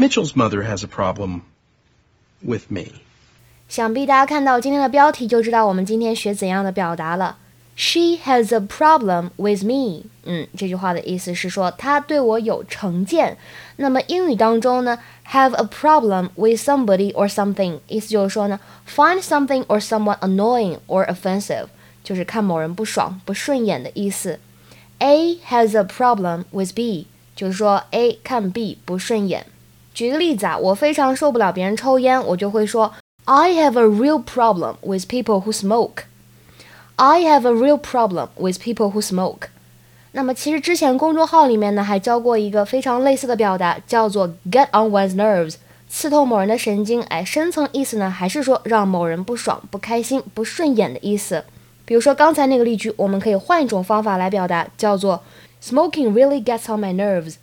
Mitchell's mother has a problem with me. 想必大家看到今天的标题就知道我们今天学怎样的表达了。She has a problem with me。嗯，这句话的意思是说她对我有成见。那么英语当中呢，have a problem with somebody or something，意思就是说呢，find something or someone annoying or offensive，就是看某人不爽、不顺眼的意思。A has a problem with B，就是说 A 看 B 不顺眼。 举个例子啊，我非常受不了别人抽烟，我就会说 I have a real problem with people who smoke。I have a real problem with people who smoke。那么其实之前公众号里面呢还教过一个非常类似的表达，叫做 get on one's nerves，刺痛某人的神经。哎，深层意思呢还是说让某人不爽、不开心、不顺眼的意思。比如说刚才那个例句，我们可以换一种方法来表达，叫做 smoking really gets on my nerves。